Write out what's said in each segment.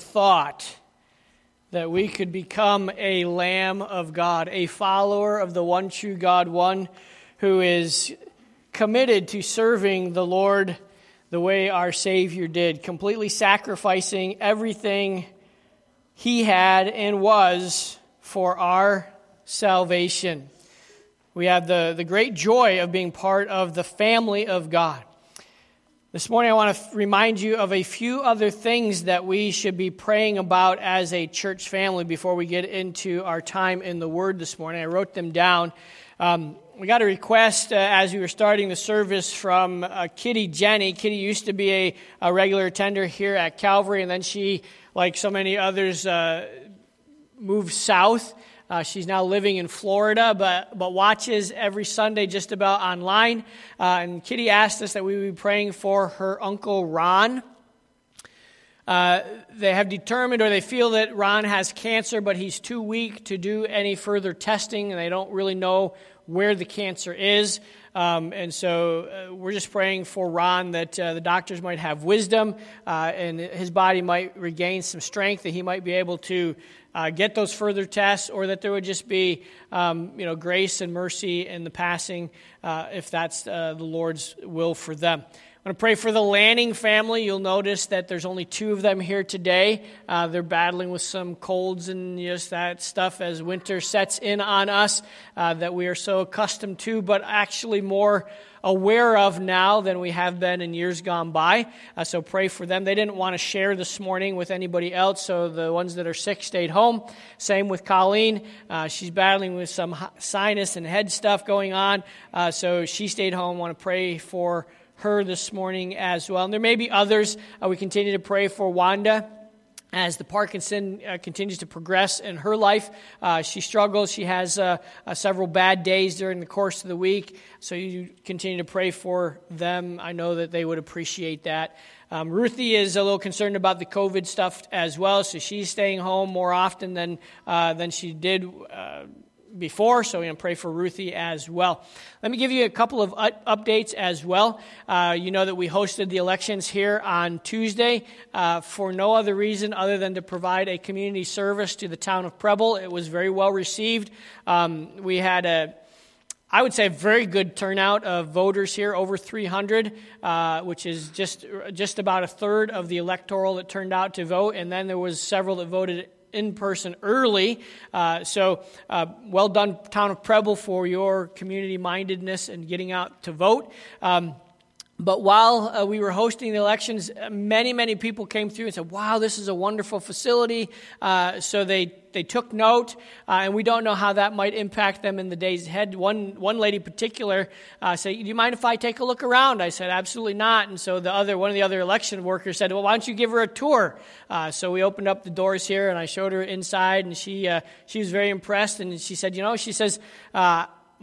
thought that we could become a lamb of God, a follower of the one true God, one who is committed to serving the Lord the way our Savior did, completely sacrificing everything he had and was for our salvation. We have the, the great joy of being part of the family of God. This morning, I want to remind you of a few other things that we should be praying about as a church family before we get into our time in the Word this morning. I wrote them down. Um, we got a request uh, as we were starting the service from uh, Kitty Jenny. Kitty used to be a, a, regular attender here at Calvary, and then she, like so many others, uh, moved south. Uh, she's now living in Florida, but, but watches every Sunday just about online. Uh, and Kitty asked us that we be praying for her uncle Ron. Uh, they have determined or they feel that Ron has cancer, but he's too weak to do any further testing, and they don't really know where the cancer is. Um, and so uh, we're just praying for Ron that uh, the doctors might have wisdom uh, and his body might regain some strength, that he might be able to uh, get those further tests, or that there would just be, um, you know, grace and mercy in the passing, uh, if that's uh, the Lord's will for them. I want to pray for the Lanning family. You'll notice that there's only two of them here today. Uh, they're battling with some colds and just that stuff as winter sets in on us uh, that we are so accustomed to, but actually more aware of now than we have been in years gone by. Uh, so pray for them. They didn't want to share this morning with anybody else, so the ones that are sick stayed home. Same with Colleen. Uh, she's battling with some sinus and head stuff going on, uh, so she stayed home. want to pray for her this morning as well. And there may be others. Uh, we continue to pray for Wanda as the Parkinson uh, continues to progress in her life. Uh, she struggles. She has uh, uh, several bad days during the course of the week. So you continue to pray for them. I know that they would appreciate that. Um, Ruthie is a little concerned about the COVID stuff as well, so she's staying home more often than, uh, than she did uh, before, so we're going to pray for Ruthie as well. Let me give you a couple of updates as well. Uh, you know that we hosted the elections here on Tuesday uh, for no other reason other than to provide a community service to the town of Preble. It was very well received. Um, we had a I would say a very good turnout of voters here, over 300, uh, which is just just about a third of the electoral that turned out to vote, and then there was several that voted in person early. Uh, so, uh, well done, Town of Preble, for your community mindedness and getting out to vote. Um, but while uh, we were hosting the elections, many, many people came through and said, Wow, this is a wonderful facility. Uh, so they, they took note, uh, and we don't know how that might impact them in the days ahead. One, one lady in particular uh, said, Do you mind if I take a look around? I said, Absolutely not. And so the other, one of the other election workers said, Well, why don't you give her a tour? Uh, so we opened up the doors here, and I showed her inside, and she, uh, she was very impressed. And she said, You know, she says,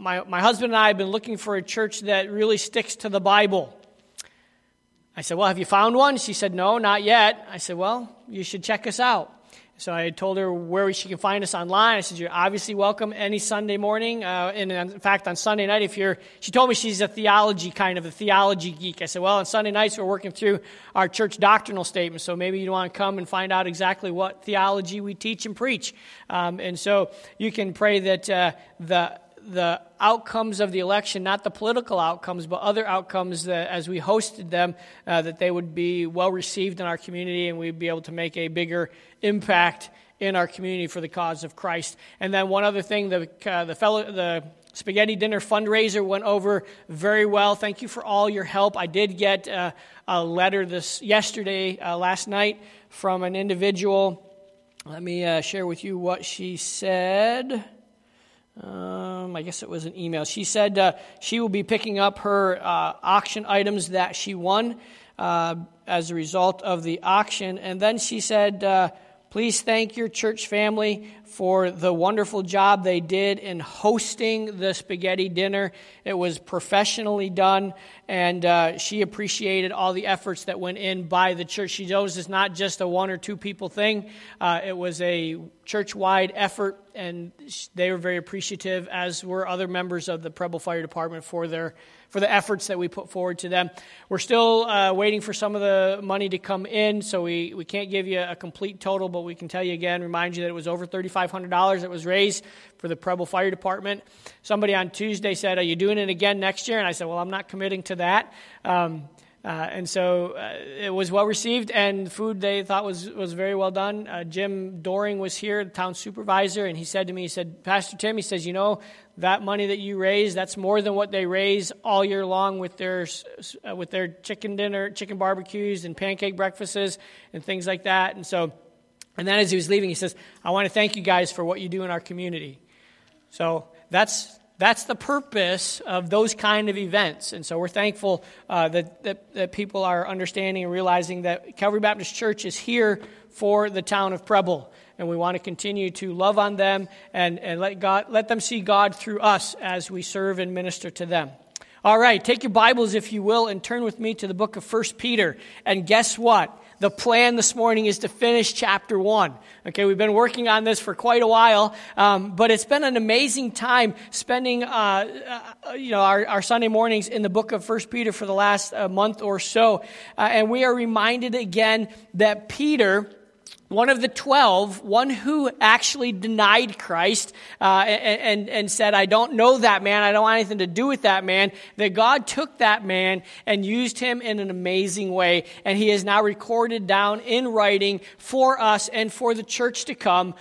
my, my husband and I have been looking for a church that really sticks to the Bible. I said, Well, have you found one? She said, No, not yet. I said, Well, you should check us out. So I told her where she can find us online. I said, You're obviously welcome any Sunday morning. Uh, and in fact, on Sunday night, if you're, she told me she's a theology kind of a theology geek. I said, Well, on Sunday nights, we're working through our church doctrinal statement. So maybe you want to come and find out exactly what theology we teach and preach. Um, and so you can pray that uh, the the outcomes of the election, not the political outcomes, but other outcomes that, as we hosted them, uh, that they would be well received in our community and we'd be able to make a bigger impact in our community for the cause of Christ. And then one other thing, the, uh, the fellow, the spaghetti dinner fundraiser went over very well. Thank you for all your help. I did get uh, a letter this yesterday, uh, last night, from an individual. Let me uh, share with you what she said. Um, I guess it was an email. She said uh, she will be picking up her uh, auction items that she won uh, as a result of the auction. And then she said, uh, Please thank your church family for the wonderful job they did in hosting the spaghetti dinner. It was professionally done, and uh, she appreciated all the efforts that went in by the church. She knows it's not just a one or two people thing, uh, it was a church wide effort, and they were very appreciative, as were other members of the Preble Fire Department for their for the efforts that we put forward to them. We're still uh, waiting for some of the money to come in, so we, we can't give you a complete total, but we can tell you again, remind you that it was over $3,500 that was raised for the Preble Fire Department. Somebody on Tuesday said, Are you doing it again next year? And I said, Well, I'm not committing to that. Um, uh, and so uh, it was well received, and food they thought was, was very well done. Uh, Jim Doring was here, the town supervisor, and he said to me, he said, Pastor Tim, he says, you know, that money that you raise, that's more than what they raise all year long with their, uh, with their chicken dinner, chicken barbecues and pancake breakfasts and things like that. And so, and then as he was leaving, he says, I want to thank you guys for what you do in our community. So that's that's the purpose of those kind of events. And so we're thankful uh, that, that, that, people are understanding and realizing that Calvary Baptist Church is here for the town of Preble. And we want to continue to love on them and, and let, God, let them see God through us as we serve and minister to them. All right, take your Bibles, if you will, and turn with me to the book of 1 Peter. And guess what? the plan this morning is to finish chapter one. Okay, we've been working on this for quite a while, um, but it's been an amazing time spending, uh, uh, you know, our, our, Sunday mornings in the book of First Peter for the last uh, month or so, uh, and we are reminded again that Peter one of the twelve, one who actually denied Christ uh, and, and, and, said, I don't know that man, I don't want anything to do with that man, that God took that man and used him in an amazing way. And he is now recorded down in writing for us and for the church to come